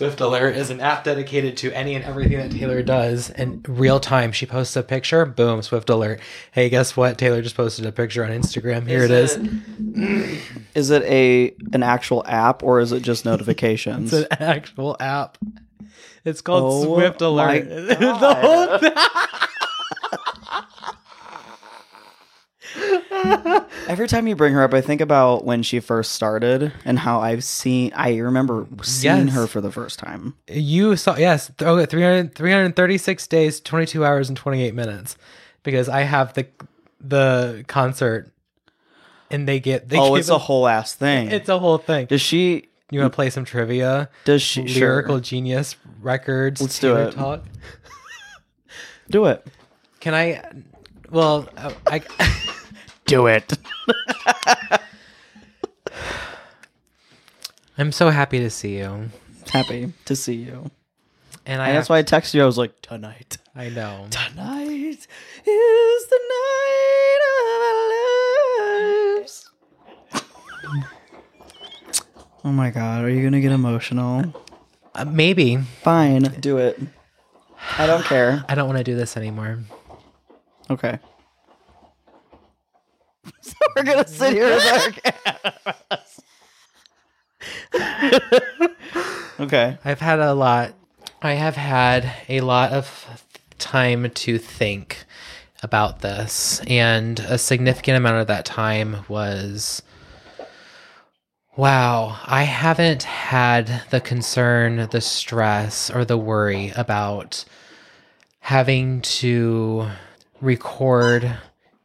Swift Alert is an app dedicated to any and everything that Taylor does in real time. She posts a picture, boom, Swift Alert. Hey, guess what? Taylor just posted a picture on Instagram. Here it is. Is it a an actual app or is it just notifications? It's an actual app. It's called Oh Swift Alert. the whole thing. Every time you bring her up, I think about when she first started and how I've seen. I remember seeing Yes. her for the first time. You saw, yes, okay, 300, 336 days, 22 hours, and 28 minutes. Because I have the the concert and they get, they oh, it's a us- whole ass thing. it's a whole thing. does she? You want to play some trivia? Does she? Lyrical Sure. Genius Records. Let's do it. Talk. Do it. Can I? Well, uh, I. Do it. I'm so happy to see you, Happy to see you. and I. And that's why I texted you. I was like, tonight. I know. Tonight is the night of our lives. Oh my god, are you gonna get emotional? Uh, maybe Fine, do it. I don't care. I don't want to do this anymore. Okay. So we're gonna sit here with our Okay. I've had a lot. I have had a lot of time to think about this, and a significant amount of that time was wow, I haven't had the concern, the stress, or the worry about having to record,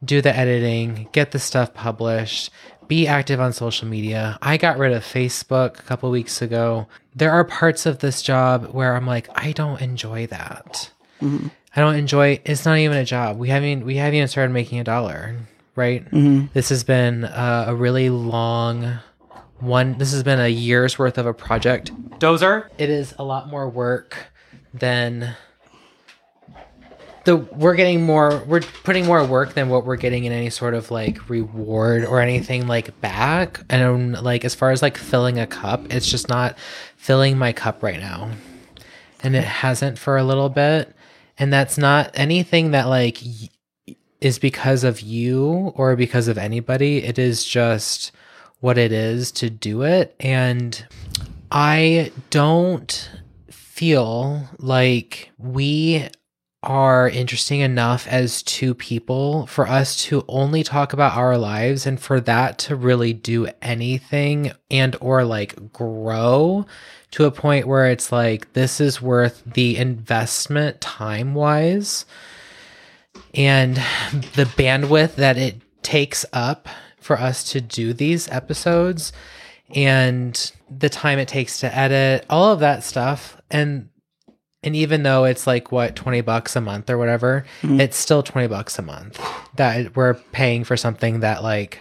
do the editing, get the stuff published, be active on social media. I got rid of Facebook a couple weeks ago. There are parts of this job where I'm like, I don't enjoy that. I don't enjoy. It's not even a job. We haven't we haven't even started making a dollar, right? This has been uh, a really long one. This has been a year's worth of a project. Dozer. It is a lot more work than the we're getting more we're putting more work than what we're getting in any sort of like reward or anything like back. And um, like as far as like filling a cup it's just not filling my cup right now. And it hasn't for a little bit. And that's not anything that like is because of you or because of anybody. It is just what it is to do it. And i don't feel like we are interesting enough as two people for us to only talk about our lives and for that to really do anything and or like grow to a point where it's like this is worth the investment time wise and the bandwidth that it takes up for us to do these episodes and the time it takes to edit all of that stuff. And and even though it's like what 20 bucks a month or whatever mm. it's still 20 bucks a month that we're paying for something that like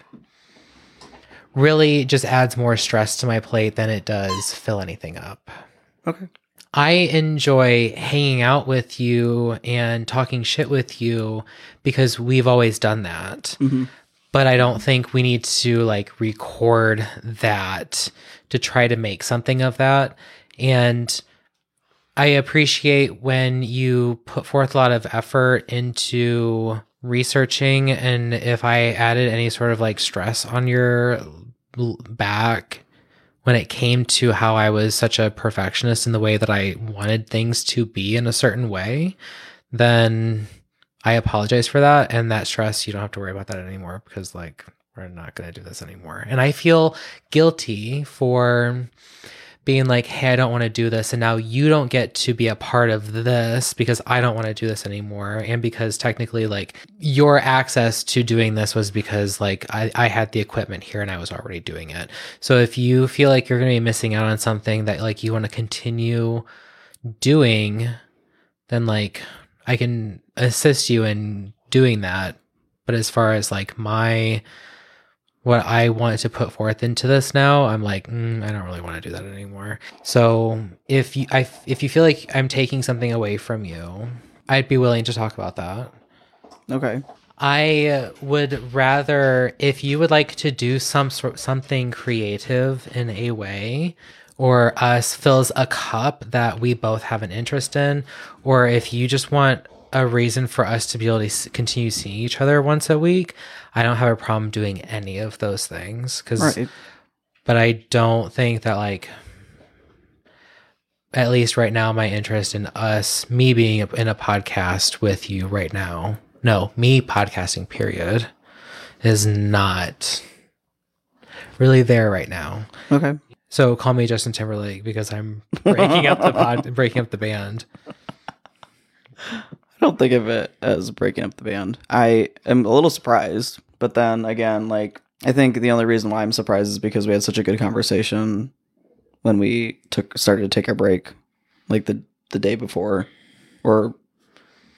really just adds more stress to my plate than it does fill anything up Okay. I enjoy hanging out with you and talking shit with you because we've always done that. Mm-hmm. But I don't think we need to like record that to try to make something of that. And I appreciate when you put forth a lot of effort into researching and if I added any sort of like stress on your back when it came to how I was such a perfectionist in the way that I wanted things to be in a certain way, then I apologize for that. And that stress, you don't have to worry about that anymore because, like, we're not going to do this anymore. And I feel guilty for being like, hey, I don't want to do this. And now you don't get to be a part of this because I don't want to do this anymore. And because technically, like, your access to doing this was because, like, I, I had the equipment here and I was already doing it. So if you feel like you're going to be missing out on something that, like, you want to continue doing, then, like, I can assist you in doing that. But as far as, like, my what I wanted to put forth into this now, I'm like, mm, I don't really want to do that anymore. So if you, I, if you feel like I'm taking something away from you, I'd be willing to talk about that. Okay. I would rather if you would like to do some sort something creative in a way or us fills a cup that we both have an interest in, or if you just want a reason for us to be able to continue seeing each other once a week, I don't have a problem doing any of those things. Cause, Right. but I don't think that like, at least right now, my interest in us, me being in a podcast with you right now, no, me podcasting, period, is not really there right now. Okay. So call me Justin Timberlake because I'm breaking up the pod, breaking up the band. I don't think of it as breaking up the band. I am a little surprised, but then again, like I think the only reason why I'm surprised is because we had such a good conversation when we took started to take our break, like the the day before, or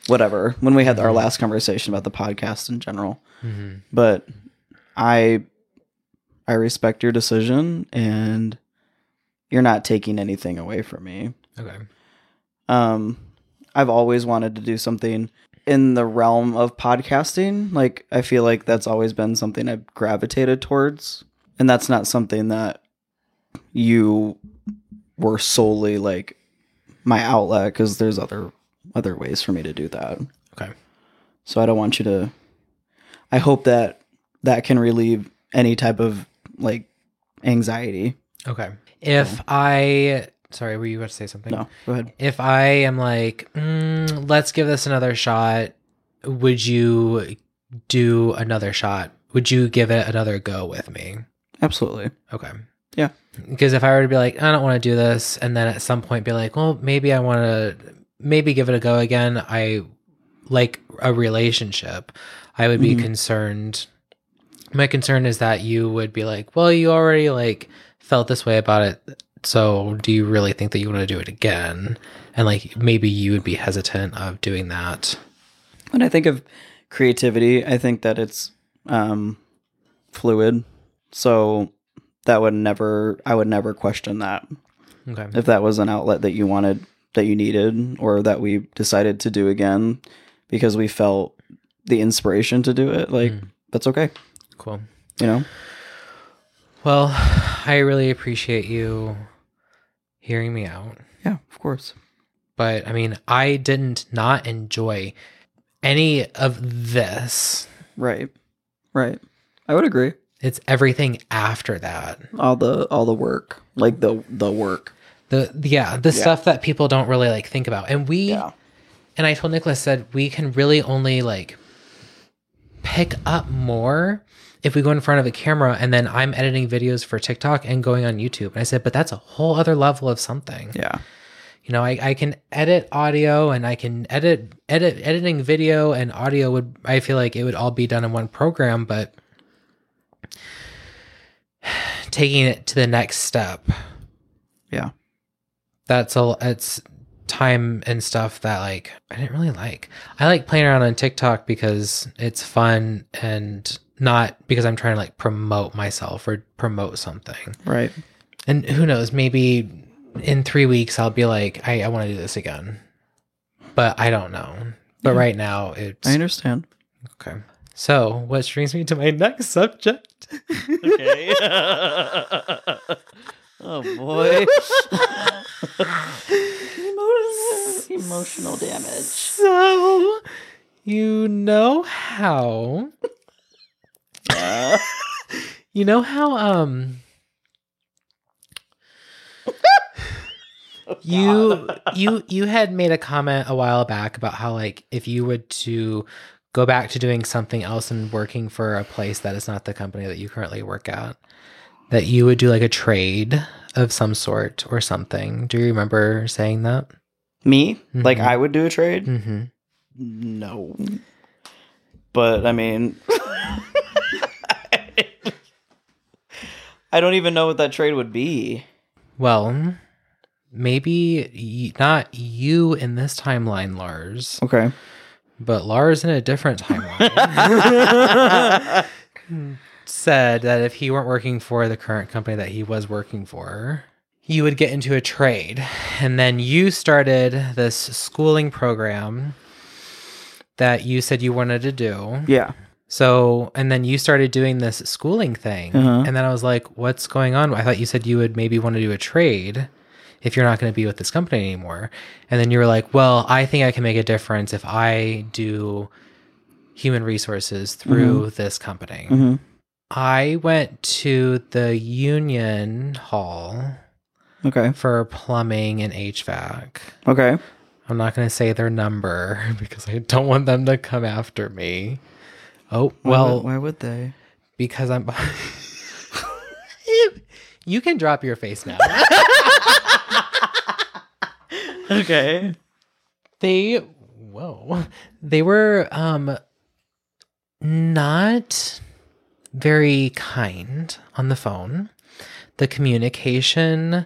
whatever when we had our last conversation about the podcast in general. Mm-hmm. But I I respect your decision, and you're not taking anything away from me. Okay. Um, I've always wanted to do something in the realm of podcasting. Like, I feel like that's always been something I've gravitated towards. And that's not something that you were solely like my outlet because there's other other ways for me to do that. Okay. So I don't want you to I hope that that can relieve any type of like anxiety. Okay. If I, sorry, were you about to say something? No, go ahead. If I am like, mm, let's give this another shot, would you do another shot? Would you give it another go with me? Absolutely. Okay. Yeah. Because if I were to be like, I don't want to do this, and then at some point be like, well, maybe I want to, maybe give it a go again. I like a relationship. I would be Mhm. concerned. My concern is that you would be like, well, you already like felt this way about it. So do you really think that you want to do it again? And like maybe you would be hesitant of doing that. When I think of creativity, I think that it's um, fluid. So that would never, I would never question that. Okay. If that was an outlet that you wanted, that you needed, or that we decided to do again because we felt the inspiration to do it, like Mm. that's okay. Cool. You know? Well, I really appreciate you hearing me out. Yeah, of course. But I mean, I didn't not enjoy any of this. Right. Right. I would agree. It's everything after that. All the all the work, like the the work. The yeah, the Yeah. stuff that people don't really like think about. And we Yeah. and I told Nicholas said we can really only like pick up more if we go in front of a camera and then I'm editing videos for TikTok and going on YouTube. And I said, but that's a whole other level of something. Yeah. You know, I, I can edit audio and I can edit edit editing video and audio would I feel like it would all be done in one program, but taking it to the next step Yeah. that's a it's time and stuff that like I didn't really like. I like playing around on TikTok because it's fun and not because I'm trying to like promote myself or promote something. Right. And who knows, maybe in three weeks I'll be like, I, I want to do this again. But I don't know. But Yeah. right now it's I understand. okay. So what brings me to my next subject. Okay. oh boy. Emotional damage. So you know how You know how um you you you had made a comment a while back about how like if you would to go back to doing something else and working for a place that is not the company that you currently work at that you would do like a trade of some sort or something. Do you remember saying that? Me? Like Mhm. I would do a trade? Mm-hmm. No. But I mean I don't even know what that trade would be. Well, maybe y- not you in this timeline, Lars. Okay. But Lars in a different timeline said that if he weren't working for the current company that he was working for, you would get into a trade. And then you started this schooling program that you said you wanted to do. yeah. So, and then you started doing this schooling thing. Uh-huh. And then I was like, what's going on? I thought you said you would maybe want to do a trade if you're not going to be with this company anymore. And then you were like, well, I think I can make a difference if I do human resources through this company. Mm-hmm. I went to the union hall Okay. for plumbing and HVAC. Okay. I'm not going to say their number because I don't want them to come after me. Oh, Why well, would, why would they? because I'm. you can drop your face now. Okay. they, whoa, they were um not very kind on the phone. The communication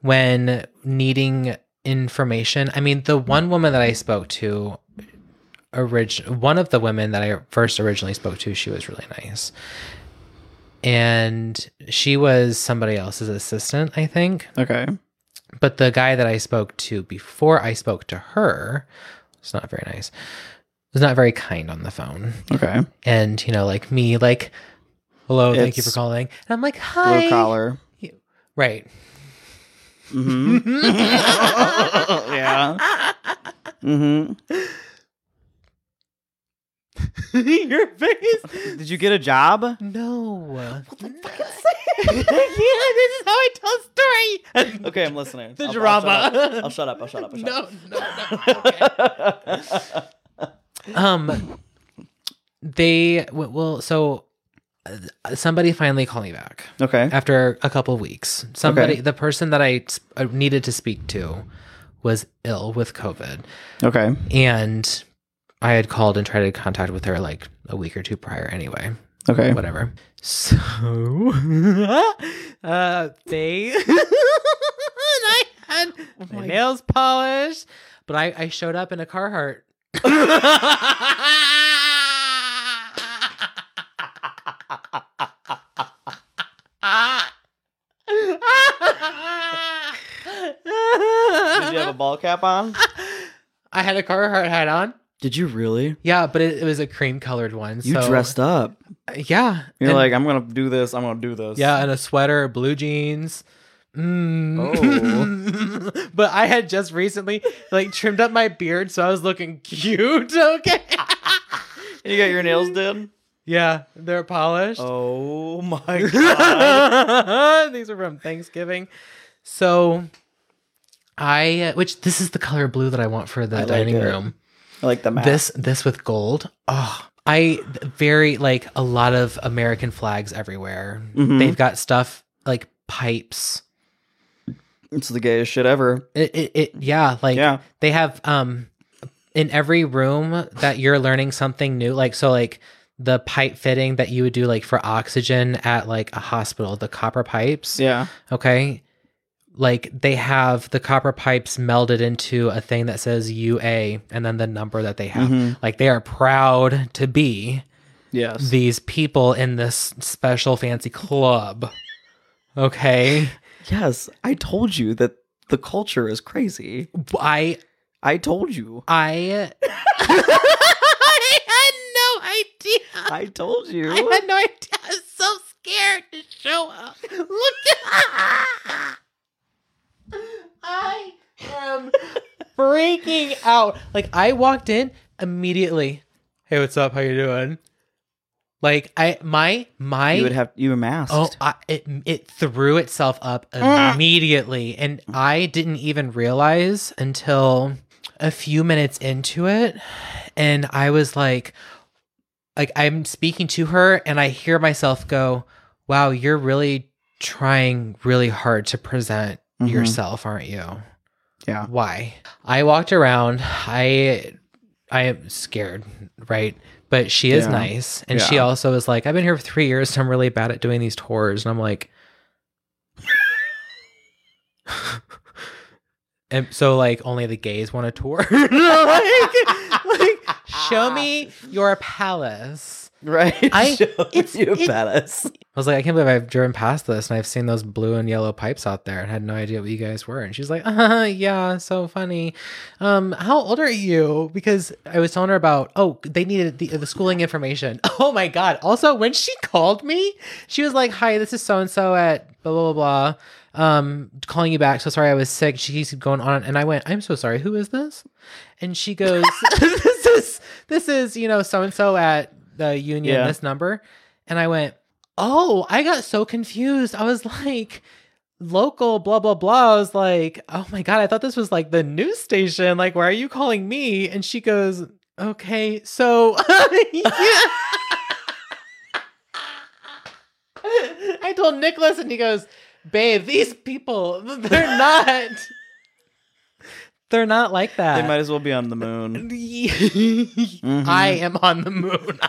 when needing information. I mean, the one woman that I spoke to, orig- one of the women that I first originally spoke to, she was really nice. And she was somebody else's assistant, I think. Okay. But the guy that I spoke to before I spoke to her was not very nice. Was not very kind on the phone. Okay. And, you know, like me, like, hello, thank you for calling. And I'm like, hi. Blue collar. Right. Mm-hmm. yeah. Mm-hmm. Your face. Did you get a job? No. What the fuck yeah, this is how I tell a story. Okay, I'm listening. The I'll- drama. I'll shut up. I'll shut up. I'll shut up. No, I'll no, up. no. Okay. um, they w- well, so uh, somebody finally called me back okay. after a couple of weeks. Somebody, Okay. the person that I s- uh, needed to speak to, was ill with COVID, Okay. and I had called and tried to contact with her like a week or two prior. Anyway, Okay. whatever. So, uh, they and I had my my- nails polished, but I, I showed up in a Carhartt. Did you have a ball cap on? I had a Carhartt hat on. Did you really? Yeah, but it, it was a cream colored one. You so, dressed up. Yeah. You're and- like, I'm gonna do this. I'm gonna do this. Yeah, and a sweater, blue jeans. Mm. Oh. but I had just recently like trimmed up my beard, so I was looking cute. Okay. You got your nails done. yeah, they're polished. Oh my god. These are from Thanksgiving. So I which this is the color blue that I want for the I dining it. room. I like the mask. This this with gold. Oh, I very like a lot of American flags everywhere. Mhm. They've got stuff like pipes. It's the gayest shit ever. It, it, it yeah, like Yeah. they have um in every room that you're learning something new. Like so, like the pipe fitting that you would do like for oxygen at like a hospital, the copper pipes. Yeah. Okay. Like they have the copper pipes melded into a thing that says UA and then the number that they have. Mhm. Like they are proud to be Yes. these people in this special fancy club. Okay. yes. I told you that the culture is crazy. I I told you. I I had no idea. I told you. I had no idea. I was so scared to show up. Look at I am freaking out. Like I walked in immediately. Hey, what's up? How you doing? Like I my my you would have you were masked. Oh, I, it it threw itself up Ah. immediately, and I didn't even realize until a few minutes into it, and I was like, like I'm speaking to her, and I hear myself go, "Wow, you're really trying really hard to present Mhm. yourself, aren't you?" Yeah. Why? I walked around. I I am scared, right? But she is Yeah. nice, and she also is like, I've been here for three years, so I'm really bad at doing these tours, and I'm like. And so, like, only the gays want a tour. like, like, show me your palace. Right? I- it's- you it- badass. I was like, I can't believe I've driven past this and I've seen those blue and yellow pipes out there and had no idea what you guys were. And she's like, uh, yeah, so funny. Um, how old are you? Because I was telling her about, oh, they needed the, the schooling information. Oh my God. Also, when she called me, she was like, hi, this is so and so at blah, blah, blah, blah. Um, calling you back. So sorry, I was sick. She keeps going on. And I went, I'm so sorry. Who is this? And she goes, this is, this is, you know, so and so at the union, Yeah. this number. And I went, oh, I got so confused. I was like, local, blah, blah, blah. I was like, oh my God, I thought this was like the news station. Like, why are you calling me? And she goes, okay, so. I told Nicholas, and he goes, babe, these people, they're not. They're not like that. They might as well be on the moon. I am on the moon.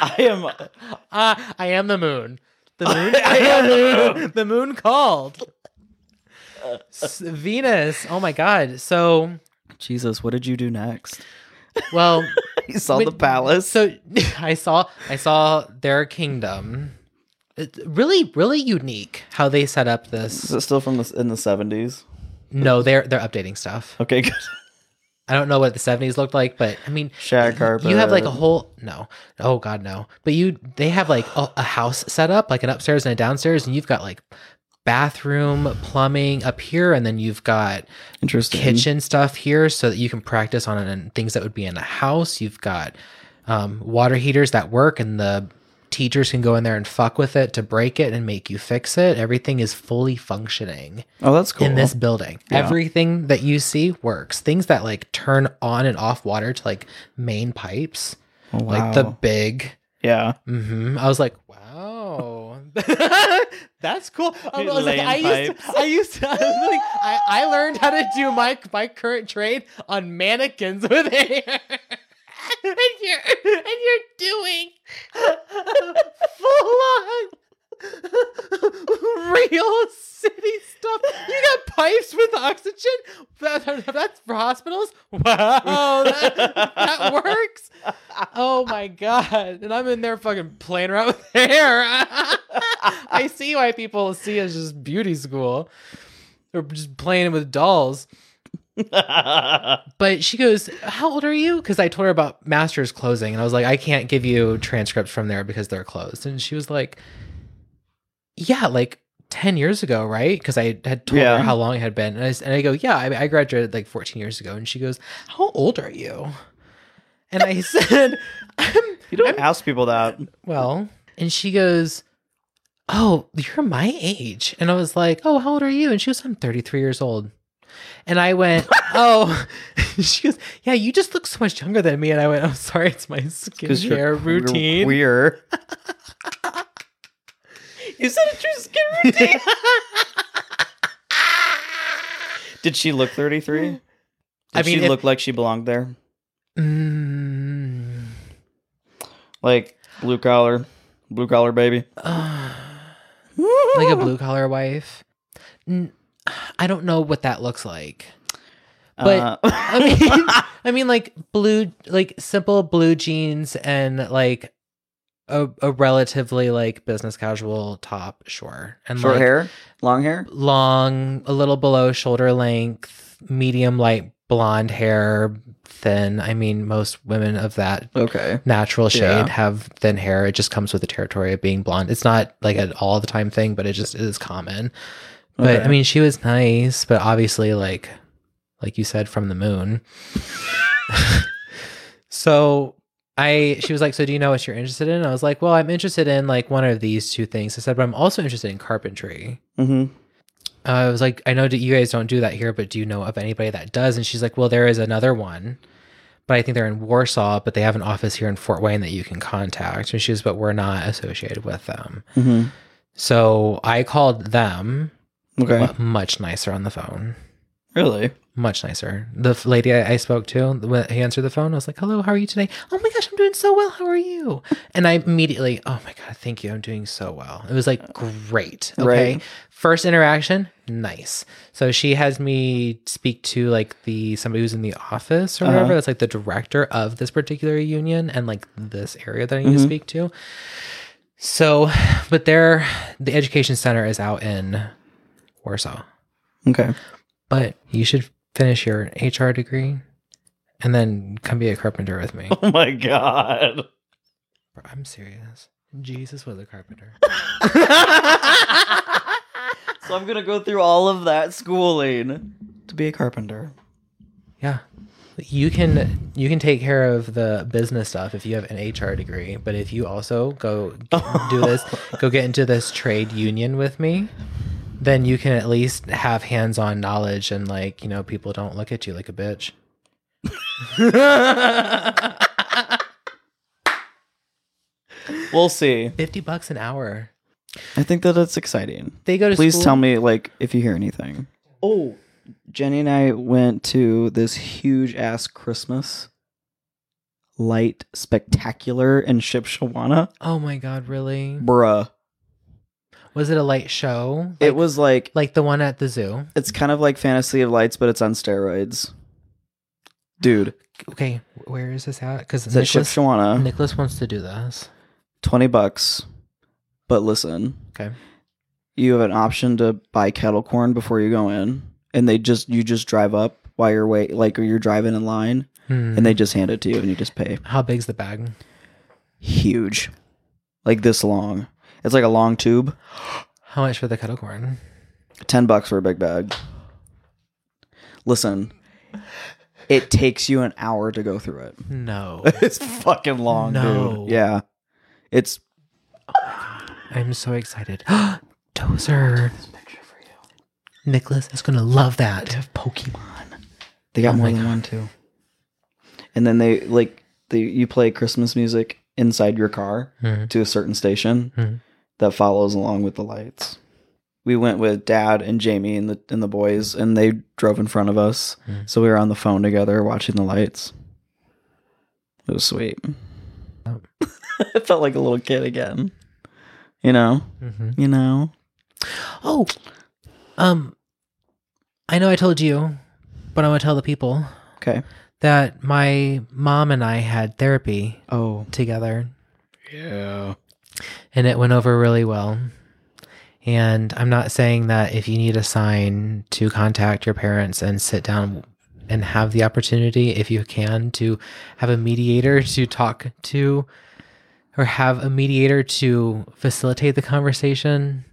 I am. Uh, I am the moon. The moon. I am the moon. the moon called. S- Venus. Oh my god. So, Jesus, what did you do next? well, You saw the palace. so I saw I saw their kingdom. It's really, really unique how they set up Is this. it still from the in the seventies? No, they're they're updating stuff. Okay, good. I don't know what the seventies looked like, but I mean, Shag carpet. You have like a whole no, oh god no. But you they have like a, a house set up, like an upstairs and a downstairs, and you've got like bathroom, plumbing up here, and then you've got interesting kitchen stuff here, so that you can practice on it and things that would be in a house. You've got um, water heaters that work, and the teachers can go in there and fuck with it to break it and make you fix it. Everything is fully functioning Oh, that's cool. in this building. Yeah. Everything that you see works. Things that like turn on and off water to like main pipes, Oh, like the big. yeah. hmm I was like, wow, that's cool. I, was like, I used, pipes. to, I used to, I, like, I, I learned how to do my my current trade on mannequins with hair. And you're and you're doing full on real city stuff. You got pipes with oxygen. That, that's for hospitals. Wow, that, that works. Oh my god! And I'm in there fucking playing around with hair. I see why people see it as just beauty school or just playing with dolls. But she goes, How old are you? Because I told her about Masters closing, and I was like, I can't give you transcripts from there because they're closed. And she was like, Yeah, like 10 years ago, right? Because I had told Yeah. her how long it had been. And I, and I go, Yeah, I, I graduated like 14 years ago. And she goes, How old are you? And I said, I'm, you don't ask people that. well, and she goes, Oh, you're my age. And I was like, Oh, how old are you? And she goes, I'm 33 years old. And I went, Oh, she goes, Yeah, you just look so much younger than me. And I went, I'm sorry, it's my skincare routine. Queer. you said a true skin routine. Did she look 33? Did I mean, she if- look like she belonged there? Mm, Like blue collar, blue collar baby. uh, like a blue collar wife. N- I don't know what that looks like. But, Uh, I mean, I mean, like blue, like simple blue jeans and like a, a relatively like business casual top, sure, and short like, hair, long hair. long, a little below shoulder length, medium light blonde hair, thin. I mean, most women of that Okay. natural shade Yeah. have thin hair. It just comes with the territory of being blonde. It's not like an all the time thing, but it just is common. But Okay. I mean, she was nice, but obviously, like, like you said, from the moon. so I, she was like, "So do you know what you're interested in?" I was like, "Well, I'm interested in like one of these two things." I said, "But I'm also interested in carpentry." hmm Uh, I was like, "I know that you guys don't do that here, but do you know of anybody that does?" And she's like, "Well, there is another one." But I think they're in Warsaw, but they have an office here in Fort Wayne that you can contact. And she was, but we're not associated with them. hmm So I called them Okay. much nicer on the phone. Really? Much nicer. The f- lady I, I spoke to, when he answered the phone, I was like, "Hello, how are you today?" Oh my gosh, I'm doing so well. How are you? And I immediately, oh my god, thank you. I'm doing so well. It was like great. Okay, Right. first interaction, nice. So she has me speak to like the somebody who's in the office or Uh-huh. whatever. That's like the director of this particular union and like this area that I need to Mhm. speak to. So, but there, the education center is out in Warsaw. Okay. But you should finish your HR degree and then come be a carpenter with me. Oh my god. I'm serious. Jesus was a carpenter. so I'm gonna go through all of that schooling to be a carpenter. Yeah. You can you can take care of the business stuff if you have an HR degree, but if you also go do this, go get into this trade union with me, then you can at least have hands-on knowledge and like, you know, people don't look at you like a bitch. We'll see. 50 bucks an hour. I think that it's exciting. They go to Please school- tell me like if you hear anything. Oh, Jenny and I went to this huge ass Christmas light spectacular in Shipshewana. Oh my god, really? Bruh. Was it a light show? it was like like the one at the zoo. it's kind of like Fantasy of Lights, but it's on steroids. Dude, Okay, where is this at? Because Nicholas, Shipshewana. Nicholas wants to do this. 20 bucks. But listen, Okay. you have an option to buy kettle corn before you go in, and they just you just drive up while you're wait like or you're driving in line, Hmm. and they just hand it to you, and you just pay. How big's the bag? Huge, like this long. It's like a long tube. How much for the kettle corn? Ten bucks for a big bag. Listen, it takes you an hour to go through it. No. it's fucking long, No. dude. Yeah, it's I'm so excited. Dozer. Nicholas is gonna love that. They have Pokemon. They got Oh more than one too. And then they like they you play Christmas music inside your car Mhm. to a certain station Mhm. That follows along with the lights. We went with Dad and Jamie and the and the boys, and they drove in front of us. Mhm. So we were on the phone together watching the lights. It was sweet. Oh. I felt like a little kid again. You know, Mhm. you know. Oh, um, I know I told you, but I want to tell the people Okay. that my mom and I had therapy Oh together. yeah. And it went over really well. And I'm not saying that if you need a sign to contact your parents and sit down and have the opportunity, if you can, to have a mediator to talk to or have a mediator to facilitate the conversation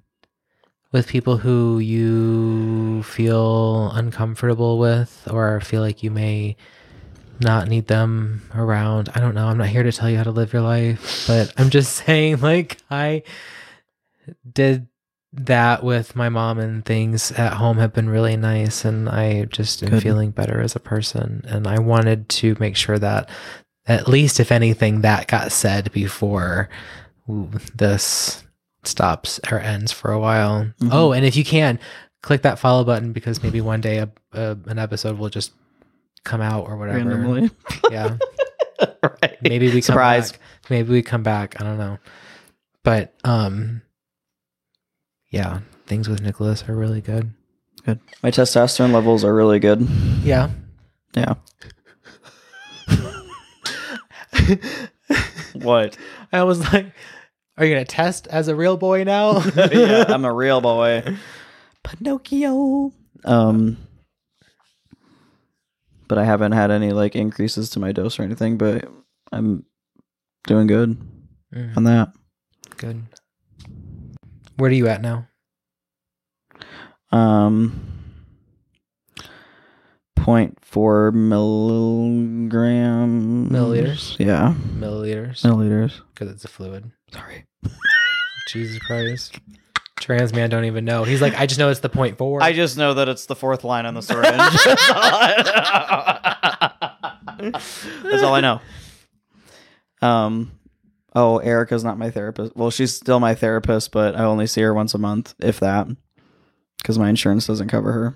with people who you feel uncomfortable with or feel like you may not need them around. I don't know. I'm not here to tell you how to live your life, but I'm just saying, like, I did that with my mom, and things at home have been really nice, and I just am Good. feeling better as a person. And I wanted to make sure that, at least if anything, that got said before this stops or ends for a while. Mhm. Oh, and if you can, click that follow button because maybe one day a, a, an episode will just come out or whatever. Randomly. Yeah. right. Maybe we Surprise. come back. Maybe we come back. I don't know. But um yeah, things with Nicholas are really good. Good. My testosterone levels are really good. Yeah. Yeah. what? I was like, are you gonna test as a real boy now? yeah, I'm a real boy. Pinocchio. Um but I haven't had any like increases to my dose or anything, but I'm doing good Mm, on that. good. Where are you at now? Um 0.4 milligram Milliliters? Yeah, Milliliters. milliliters. Because it's a fluid. Sorry. Jesus Christ. Trans man don't even know. He's like, I just know it's the point four. I just know that it's the fourth line on the syringe. That's all I know. Um. Oh, Erica's not my therapist. Well, she's still my therapist, but I only see her once a month, if that, because my insurance doesn't cover her.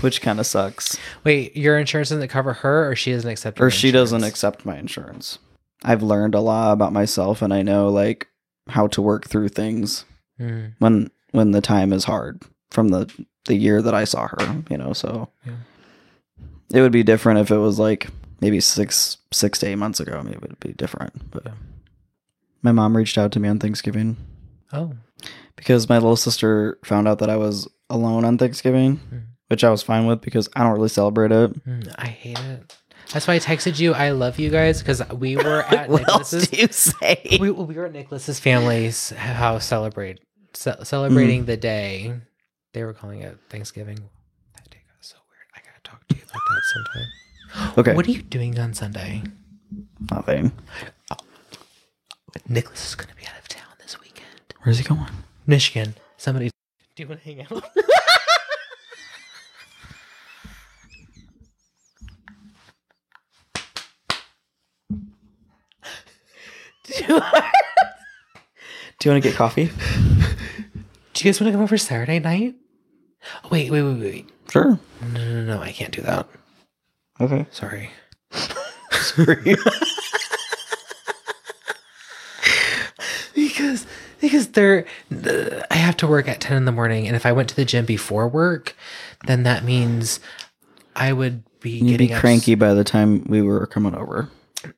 which kind of sucks. Wait, your insurance doesn't cover her, or she doesn't accept, Or she doesn't accept my insurance. I've learned a lot about myself, and I know like how to work through things Mm, when when the time is hard from the the year that I saw her. You know, so Yeah. it would be different if it was like maybe six six to eight months ago. Maybe it would be different. But Yeah. my mom reached out to me on Thanksgiving Oh, because my little sister found out that I was alone on Thanksgiving, Mhm. which I was fine with because I don't really celebrate it. mm, I hate it. That's why I texted you. I love you guys because we were at what else Nicholas's. do you say? We, we were at Nicholas's family's house celebrate ce- celebrating Mm. the day. They were calling it Thanksgiving. That day got so weird. I gotta talk to you about that sometime. Okay, What are you doing on Sunday? nothing. Nicholas is gonna be out of town this weekend. Where's he going? Michigan. Somebody. Do you want to hang out? Do you want to get coffee? Do you guys want to come over Saturday night? Oh, wait, wait, wait, wait. Sure. No, no, no, no, I can't do that. Okay. Sorry. Sorry. because because they're I have to work at 10 in the morning and if I went to the gym before work then that means I would be You'd getting be cranky by the time we were coming over.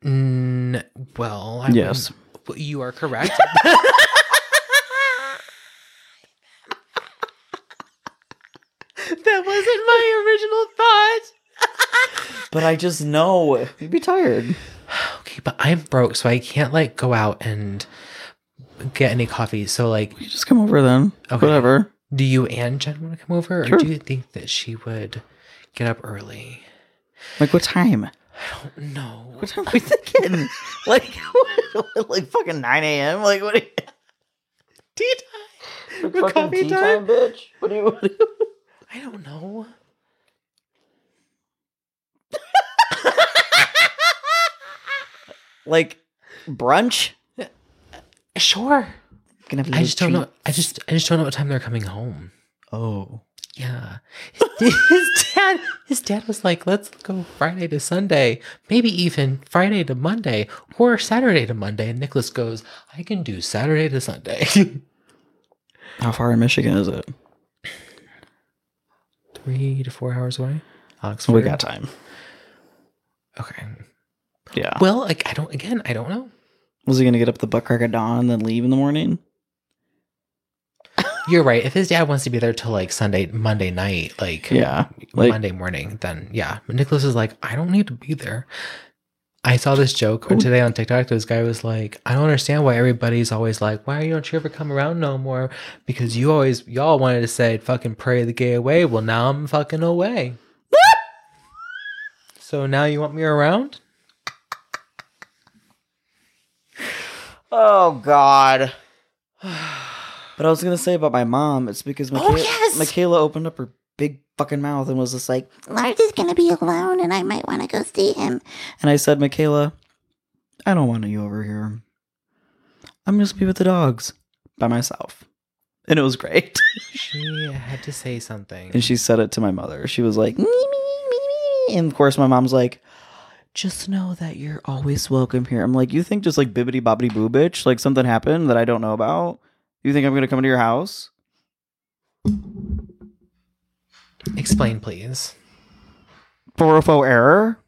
Mm, well, I Yes. wouldn't- you are correct. that wasn't my original thought. But I just know you'd be tired. Okay, but I'm broke, so I can't like go out and get any coffee. So like, You just come over then. Okay. Whatever. do you and Jen want to come over, or Sure. do you think that she would get up early? Like what time? No. What time are we thinking? like like fucking nine a.m. Like what? Are you, Tea time. fucking coffee tea time? bitch. What do you? What do you I don't know. like brunch? Sure. Gonna have a I just don't know. I just I just don't know what time they're coming home. Oh. Yeah. His, his dad his dad was like, let's go Friday to Sunday, maybe even Friday to Monday or Saturday to Monday. And Nicholas goes, I can do Saturday to Sunday. How far in Michigan is it? Three to four hours away. Oxford. We got time. Okay. Yeah. Well, like I don't again, I don't know. Was he gonna get up the butt crack of dawn and then leave in the morning? You're right. If his dad wants to be there till like Sunday, Monday night, like Yeah. Like Monday morning, then yeah. But Nicholas is like, I don't need to be there. I saw this joke today on TikTok. This guy was like, I don't understand why everybody's always like, why don't you ever come around no more? Because you always, y'all wanted to say, fucking pray the gay away. Well, now I'm fucking away. so now you want me around? Oh God. but I was gonna say about my mom, it's because oh, Michaela, yes! Michaela opened up her big fucking mouth and was just like, Lars is gonna be alone and I might want to go see him. and I said, Michaela, I don't want you over here. I'm just gonna be with the dogs by myself. And it was great. She had to say something. and she said it to my mother. She was like, "Me, me, me, me, me." and of course my mom's like, just know that you're always welcome here. I'm like, you think just like bibbity bobbity boo bitch, like something happened that I don't know about? You think I'm gonna come to your house? Explain, please. For a faux error?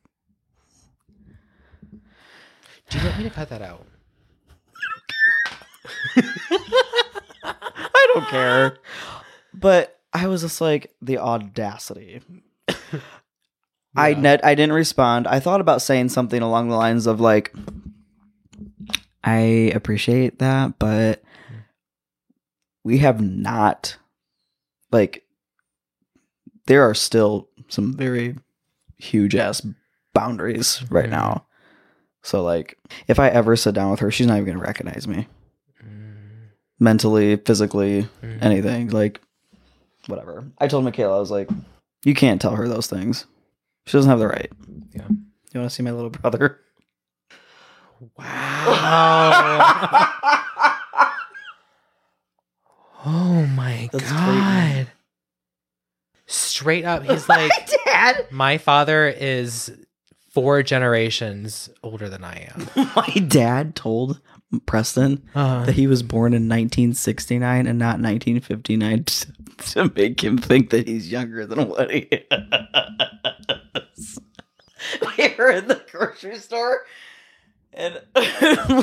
Do you want me to cut that out? I don't care. But I was just like the audacity. I Yeah. net I didn't respond. I thought about saying something along the lines of like I appreciate that, but we have not like there are still some very huge ass boundaries right now. So like if I ever sit down with her, she's not even gonna recognize me. Mm, Mentally, physically, mhm. anything. Like, whatever. I told Michaela, I was like, you can't tell her those things. She doesn't have the right. Yeah. You want to see my little brother? Wow. oh my That's god. creepy. Straight up, he's like, Dad. my father is four generations older than I am. My dad told Preston Uh, that he was born in 1969 and not 1959 to, to make him think that he's younger than what he is. we were in the grocery store and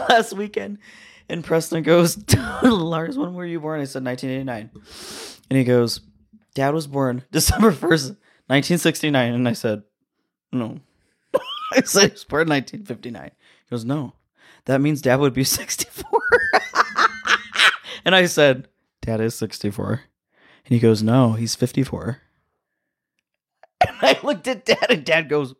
last weekend, and Preston goes, Lars, when were you born? I said 1989. And he goes, Dad was born December 1st, 1969. And I said, No. I said he was born in 1959. He goes, No. That means dad would be 64. and I said, Dad is 64. And he goes, No, he's 54. And I looked at dad, and dad goes,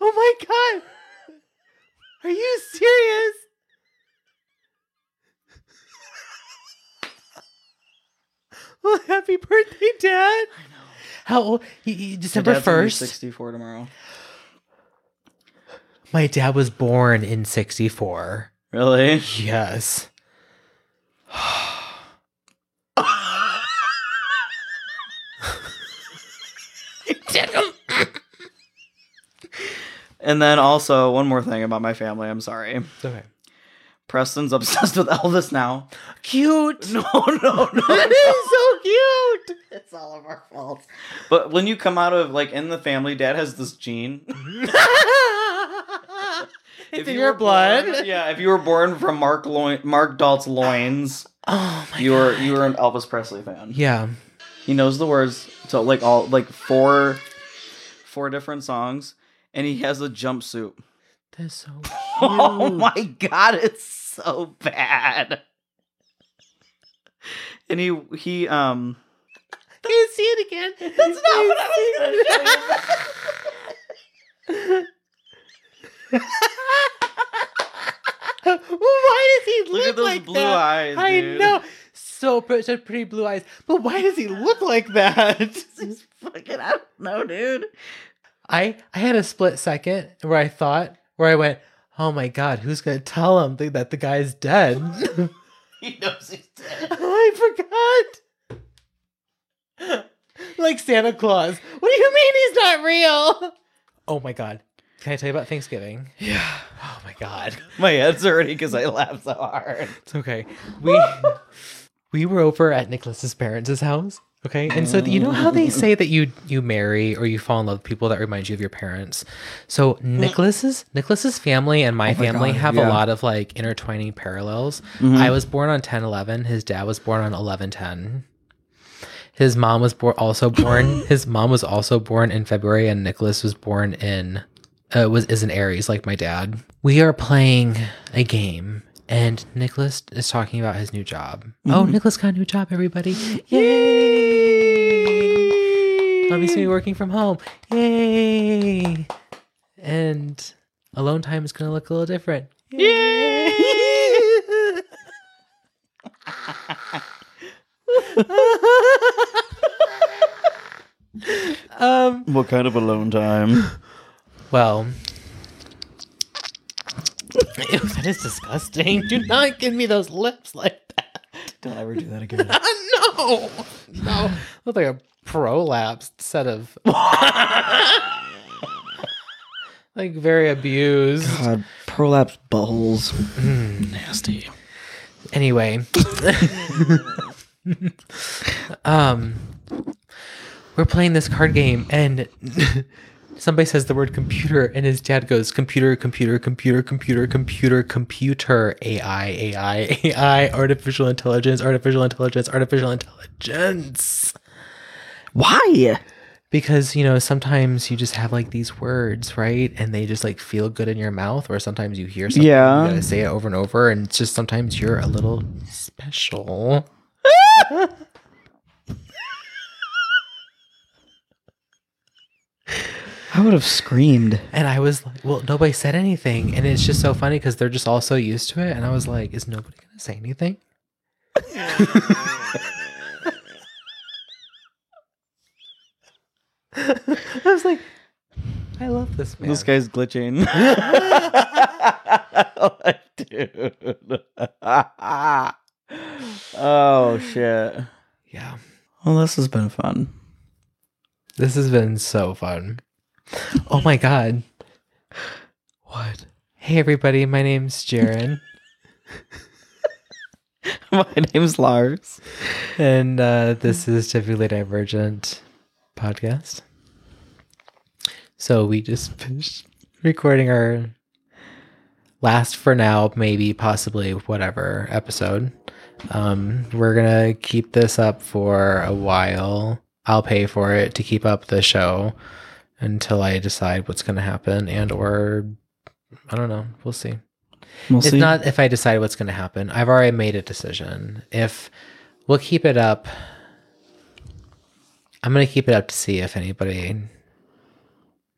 oh my god! Are you serious? Well, happy birthday, Dad! How old? He, he- December Dad's gonna be first. 64 tomorrow. My dad was born in '64. Really? Yes. And then also, one more thing about my family. I'm sorry. It's Okay. Preston's obsessed with Elvis now. Cute. No, no, no. That is so cute. It's all of our fault. But when you come out of like in the family, dad has this gene. it's If in you your were blood. born- yeah, if you were born from Mark loin, Mark Dalt's loins, Oh my you were you were an Elvis Presley fan. Yeah. He knows the words to like all like four four different songs, and he has a jumpsuit. That's so oh cute. Oh my god, it's so bad. And he he um Can you see it again? That's not what I was gonna say. Why does he look, Look at those like blue that? eyes, I dude. know. So pretty, pretty blue eyes. But why does he look like that? He's fucking I don't know, dude. I I had a split second where I thought where I went, "Oh my god, who's going to tell him that the guy's dead?" He knows he's dead. I forgot. like Santa Claus. What do you mean he's not real? Oh my god. Can I tell you about Thanksgiving? Yeah. Oh my god. My head's hurting because I laughed so hard. It's okay. We we were over at Nicholas's parents' house. Okay, and so you know how they say that you you marry or you fall in love with people that remind you of your parents. So Nicholas's Nicholas's family and my, family God, have yeah. a lot of like intertwining parallels. I was born on ten eleven. His dad was born on eleven ten. His mom was born also born. his mom was also born in February, and Nicholas was born in uh, was is an Aries, like my dad. We are playing a game, and Nicholas is talking about his new job. Oh, Nicholas got a new job, everybody! Yay! Tommy's gonna be working from home. Yay! And alone time is gonna look a little different. Yay! um. What kind of alone time? Well, Ew, that is disgusting. Do not give me those lips like that. Don't ever do that again. no, no, look like a prolapsed set of like very abused. God, prolapse buttholes. Nasty. Anyway, um, we're playing this card game, and somebody says the word computer, and his dad goes computer, computer, computer, computer, computer, computer, AI, AI, AI, artificial intelligence, artificial intelligence, artificial intelligence. Why? Because you know sometimes you just have like these words, right, and they just like feel good in your mouth, or sometimes you hear something, Yeah. you gotta say it over and over, and it's just sometimes you're a little special. I would have screamed. And I was like, well, nobody said anything. And it's just so funny because they're just all so used to it. And I was like, is nobody going to say anything? I was like, I love this man. This guy's glitching. Dude. oh shit. yeah. Well, this has been fun. This has been so fun. Oh my god. What? Hey everybody, my name's Jaron. My name's Lars. and uh, this is Typically Divergent podcast. So we just finished recording our last for now, maybe possibly whatever episode. Um, we're gonna keep this up for a while. I'll pay for it to keep up the show until I decide what's gonna happen and or I don't know. We'll see. We'll It's see. not if I decide what's going to happen. I've already made a decision. If we'll keep it up, I'm going to keep it up to see if anybody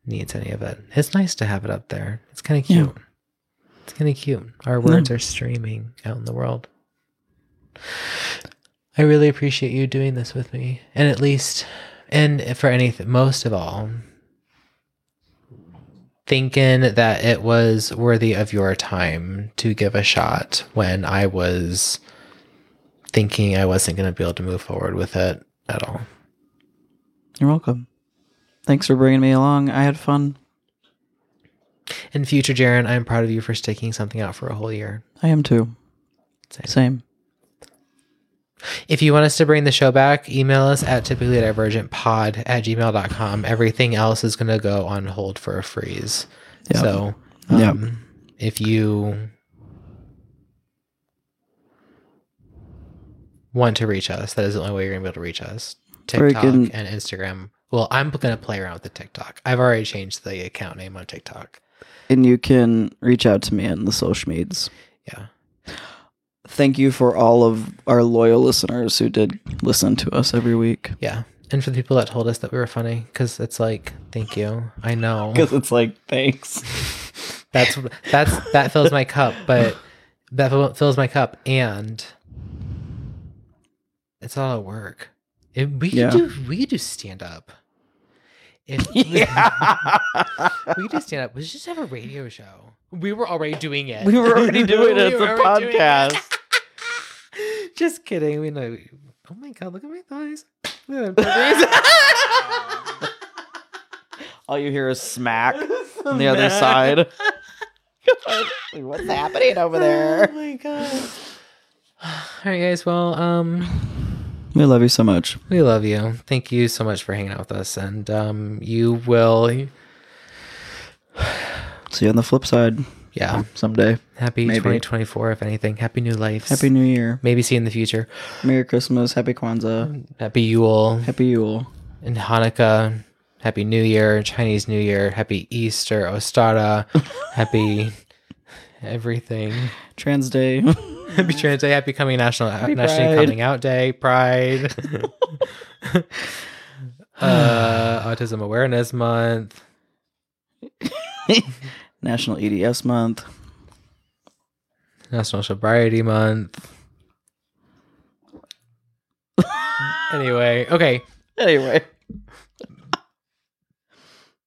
needs any of it. It's nice to have it up there. It's kind of cute. It's kind of cute. Our words are streaming out in the world. I really appreciate you doing this with me. And at least, and for anything, most of all, thinking that it was worthy of your time to give a shot when I was thinking I wasn't going to be able to move forward with it at all. You're welcome. Thanks for bringing me along. I had fun. In future, Jaron, I'm proud of you for sticking something out for a whole year. I am too. Same. Same. If you want us to bring the show back, email us at typically divergent pod at gmail.com. Everything else is going to go on hold for a freeze. Yep. So, Yep. um, if you want to reach us, that is the only way you're going to be able to reach us. TikTok can- and Instagram. Well, I'm going to play around with the TikTok. I've already changed the account name on TikTok. And you can reach out to me on the social medias. Yeah. Thank you for all of our loyal listeners who did listen to us every week. Yeah. And for the people that told us that we were funny, because it's like, thank you. I know. Because it's like, thanks. That's that's that fills my cup, but that fills my cup, and it's all at work. If we could do we could do stand up. If Yeah. we could do stand up. We should just have a radio show. We were already doing it. we were already doing it. We It's were a already doing it. podcast. Just kidding. We know. Oh my god! Look at my thighs. Look at my All you hear is smack on the other side. What's happening over there? Oh my god. All right, guys. Well, um, We love you so much. we love you. Thank you so much for hanging out with us, and um, you will, See you on the flip side yeah. someday. Happy Maybe. 2024, if anything. Happy new life. Happy New Year. Maybe see you in the future. Merry Christmas. Happy Kwanzaa. Happy Yule Happy Yule. and Hanukkah. Happy New Year, Chinese New Year. Happy Easter, Ostara. Happy everything. Trans Day. Happy Trans Day. Happy coming National National Coming Out Day. Pride. uh, Autism Awareness Month. National EDS Month. National Sobriety Month. anyway, okay. Anyway.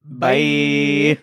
Bye.